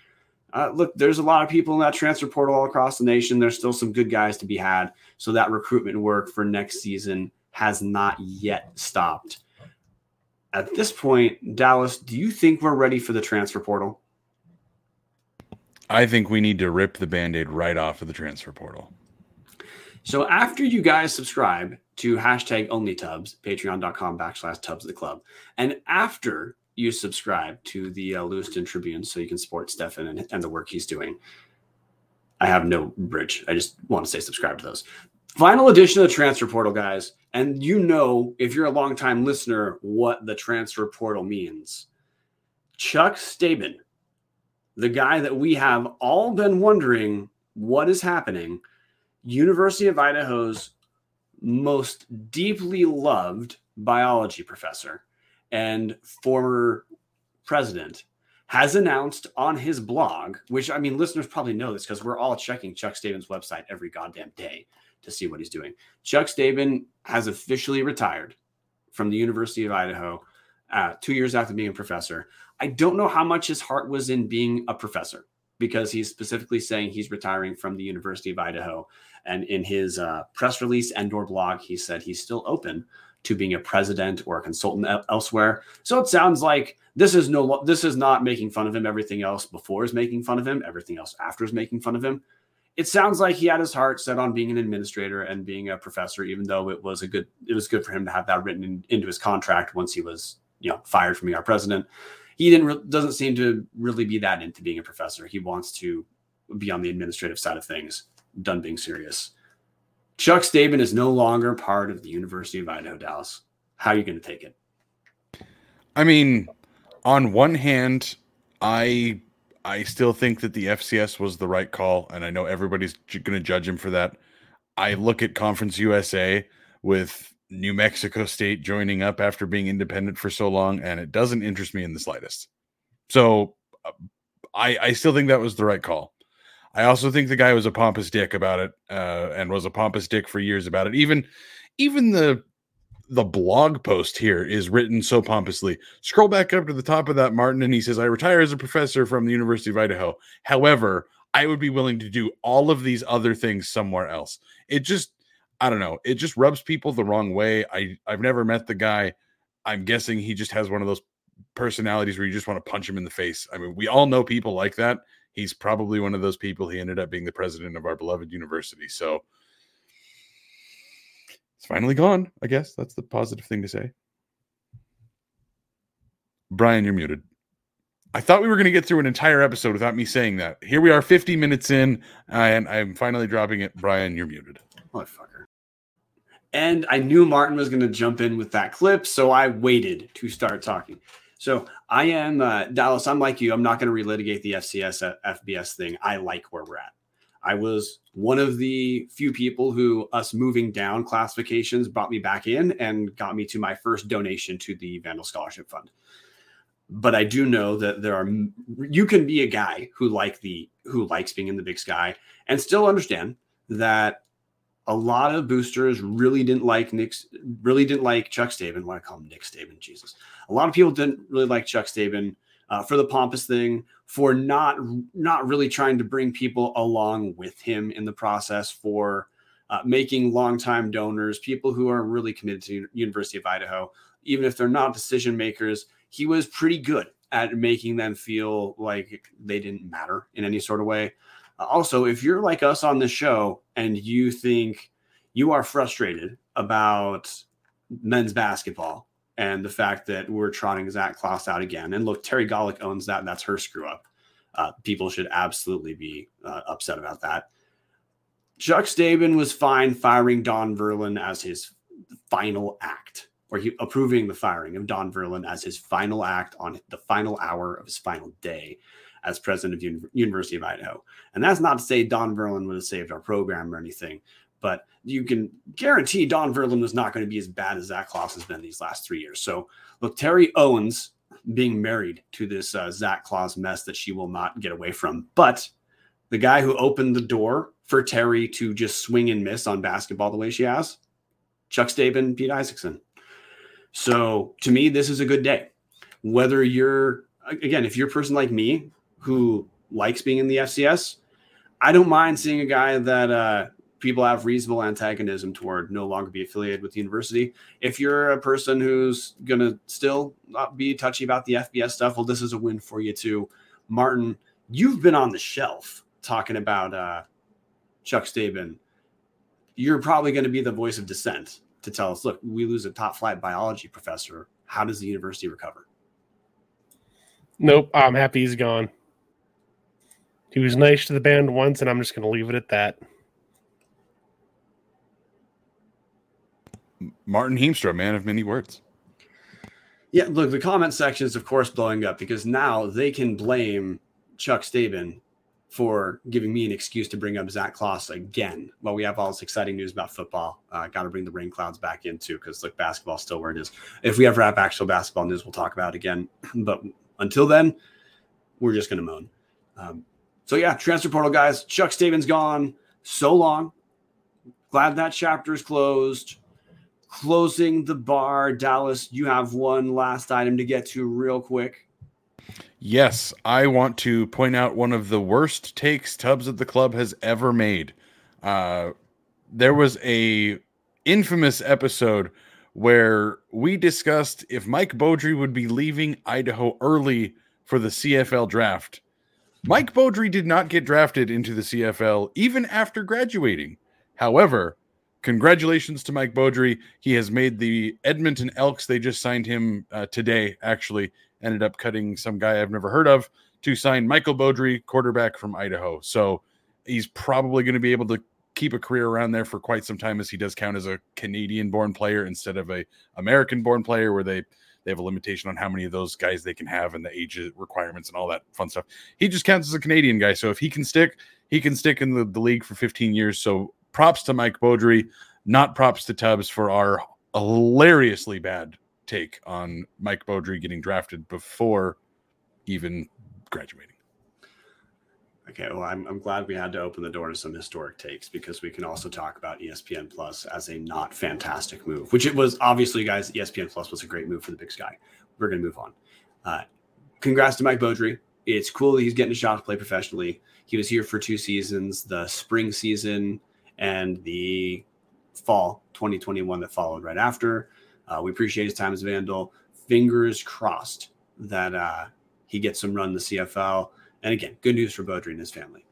Uh, look, there's a lot of people in that transfer portal all across the nation. There's still some good guys to be had. So that recruitment work for next season has not yet stopped. At this point, Dallas, do you think we're ready for the transfer portal? I think we need to rip the band aid right off of the transfer portal. So after you guys subscribe to hashtag only tubs, patreon.com backslash tubs the club, and after you subscribe to the uh, Lewiston Tribune so you can support Stefan and, and the work he's doing, I have no bridge. I just want to say subscribe to those. Final edition of the transfer portal, guys. And you know, if you're a longtime listener, what the transfer portal means. Chuck Staben, the guy that we have all been wondering what is happening, University of Idaho's most deeply loved biology professor and former president has announced on his blog, which I mean, listeners probably know this because we're all checking Chuck Staben's website every goddamn day to see what he's doing. Chuck Staben has officially retired from the University of Idaho uh, two years after being a professor. I don't know how much his heart was in being a professor because he's specifically saying he's retiring from the University of Idaho. And in his uh, press release and or blog, he said he's still open to being a president or a consultant elsewhere. So it sounds like this is no this is not making fun of him. Everything else before is making fun of him. Everything else after is making fun of him. It sounds like he had his heart set on being an administrator and being a professor, even though it was a good it was good for him to have that written in, into his contract once he was you know fired from being our president. He didn't re- doesn't seem to really be that into being a professor. He wants to be on the administrative side of things, done being serious. Chuck Staben is no longer part of the University of Idaho, Dallas. How are you going to take it? I mean, on one hand, I I still think that the FCS was the right call, and I know everybody's going to judge him for that. I look at Conference USA with New Mexico State joining up after being independent for so long, and it doesn't interest me in the slightest. So, uh, I I still think that was the right call. I also think the guy was a pompous dick about it, uh, and was a pompous dick for years about it. Even even the the blog post here is written so pompously. Scroll back up to the top of that, Martin, and he says, I retire as a professor from the University of Idaho. However, I would be willing to do all of these other things somewhere else. It just, I don't know, it just rubs people the wrong way. I, I've never met the guy. I'm guessing he just has one of those personalities where you just want to punch him in the face. I mean, we all know people like that. He's probably one of those people. He ended up being the president of our beloved university. So, it's finally gone. I guess that's the positive thing to say. Brian, you're muted. I thought we were going to get through an entire episode without me saying that. Here we are, 50 minutes in, and I'm finally dropping it. Brian, you're muted. Motherfucker. And I knew Martin was going to jump in with that clip, so I waited to start talking. So I am uh, Dallas. I'm like you. I'm not going to relitigate the FCS uh, FBS thing. I like where we're at. I was one of the few people who us moving down classifications brought me back in and got me to my first donation to the Vandal Scholarship Fund. But I do know that there are you can be a guy who like the who likes being in the big sky and still understand that a lot of boosters really didn't like Nick's really didn't like Chuck Staben. Why I call him Nick Staben? Jesus. A lot of people didn't really like Chuck Staben uh, for the pompous thing, for not not really trying to bring people along with him in the process, for uh, making longtime donors, people who are really committed to University of Idaho, even if they're not decision makers. he was pretty good at making them feel like they didn't matter in any sort of way. Also, if you're like us on the show and you think you are frustrated about men's basketball and the fact that we're trotting Zac Claus out again, and look, Terry Gawlik owns that, and that's her screw up. Uh, people should absolutely be uh, upset about that. Chuck Staben was fine firing Don Verlin as his final act, or he approving the firing of Don Verlin as his final act on the final hour of his final day as president of Un- University of Idaho. And that's not to say Don Verlin would have saved our program or anything, but you can guarantee Don Verlin was not going to be as bad as Zac Claus has been these last three years. So look, Terry Owens being married to this uh, Zac Claus mess that she will not get away from. But the guy who opened the door for Terry to just swing and miss on basketball the way she has, Chuck Staben, Pete Isaacson. So to me, this is a good day. Whether you're again, if you're a person like me who likes being in the FCS, I don't mind seeing a guy that uh, people have reasonable antagonism toward no longer be affiliated with the university. If you're a person who's going to still not be touchy about the FBS stuff, well, this is a win for you too. Martin, you've been on the shelf talking about uh, Chuck Staben. You're probably going to be the voice of dissent to tell us, look, we lose a top flight biology professor. How does the university recover? Nope, I'm happy he's gone. He was nice to the band once, and I'm just going to leave it at that. Martin Heemstra, man of many words. Yeah, look, the comment section is of course blowing up because now they can blame Chuck Staben for giving me an excuse to bring up Zac Claus again. While we have all this exciting news about football, uh, got to bring the rain clouds back in too because look, basketball's still where it is. If we ever have actual basketball news, we'll talk about it again. But until then, we're just going to moan. Um, so yeah, transfer portal guys. Chuck Staben's gone. So long. Glad that chapter is closed closing the bar. Dallas, you have one last item to get to real quick. Yes, I want to point out one of the worst takes Tubbs at the club has ever made. Uh, there was a infamous episode where we discussed if Mike Beaudry would be leaving Idaho early for the CFL draft. Mike Beaudry did not get drafted into the CFL even after graduating. However, congratulations to Mike Beaudry. He has made the Edmonton Elks. They just signed him uh, today, actually. Ended up cutting some guy I've never heard of to sign Michael Beaudry, quarterback from Idaho. So he's probably going to be able to keep a career around there for quite some time as he does count as a Canadian born player instead of a American born player where they they have a limitation on how many of those guys they can have and the age requirements and all that fun stuff. He just counts as a Canadian guy. So if he can stick, he can stick in the, the league for 15 years. So props to Mike Beaudry, not props to Tubbs for our hilariously bad take on Mike Beaudry getting drafted before even graduating. Okay, well, I'm, I'm glad we had to open the door to some historic takes because we can also talk about ESPN Plus as a not fantastic move, which it was obviously, guys. ESPN Plus was a great move for the Big Sky. We're going to move on. Uh, congrats to Mike Beaudry. It's cool that he's getting a shot to play professionally. He was here for two seasons, the spring season and the fall 2021 that followed right after. Uh, we appreciate his time as Vandal. Fingers crossed that uh, he gets some run in the CFL. And again, good news for Beaudry and his family.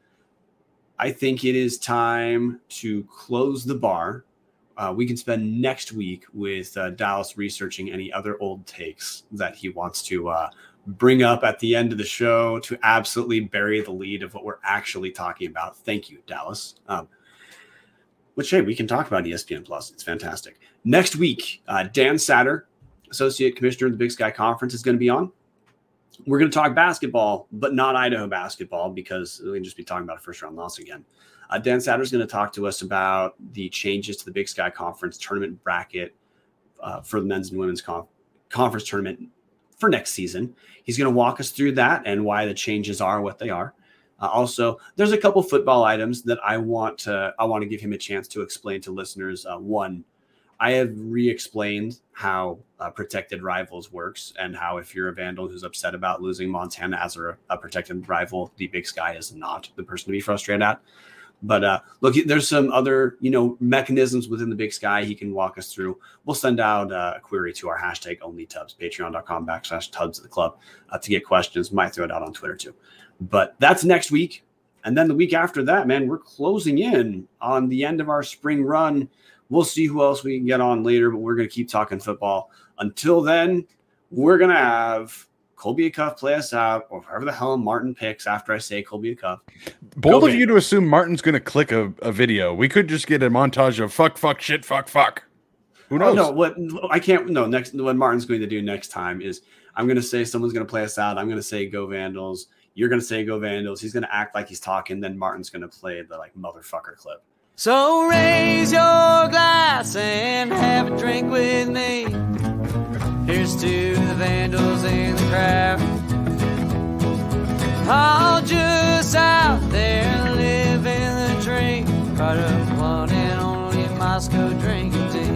I think it is time to close the bar. Uh, we can spend next week with uh, Dallas researching any other old takes that he wants to uh, bring up at the end of the show to absolutely bury the lead of what we're actually talking about. Thank you, Dallas. Um, which hey, we can talk about ESPN Plus. It's fantastic. Next week, uh, Dan Satter, Associate Commissioner of the Big Sky Conference, is going to be on. We're going to talk basketball, but not Idaho basketball because we can just be talking about a first round loss again. Uh, Dan Satter is going to talk to us about the changes to the Big Sky Conference tournament bracket uh, for the men's and women's conf- conference tournament for next season. He's going to walk us through that and why the changes are what they are. Uh, also, there's a couple football items that I want to I want to give him a chance to explain to listeners. Uh, one, I have re-explained how uh, protected rivals works and how if you're a vandal who's upset about losing Montana as a, a protected rival, the Big Sky is not the person to be frustrated at. But uh, look, there's some other you know mechanisms within the Big Sky he can walk us through. We'll send out uh, a query to our hashtag only Tubs, patreon.com backslash Tubs of the club uh, to get questions. Might throw it out on Twitter too. But that's next week. And then the week after that, man, we're closing in on the end of our spring run. We'll see who else we can get on later, but we're going to keep talking football. Until then, we're going to have Colby Cuff play us out, or whoever the hell Martin picks after I say Colby Cuff. Bold Go of you to assume Martin's going to click a, a video. We could just get a montage of fuck, fuck, shit, fuck, fuck. Who Oh, knows? no, what I can't. No, next what Martin's going to do next time is I'm going to say someone's going to play us out. I'm going to say go Vandals. You're going to say go Vandals. He's going to act like he's talking. Then Martin's going to play the like motherfucker clip. So raise your glass and have a drink with me. Here's to the vandals in the crowd. All just out there living the dream. Up one and only Moscow drinking.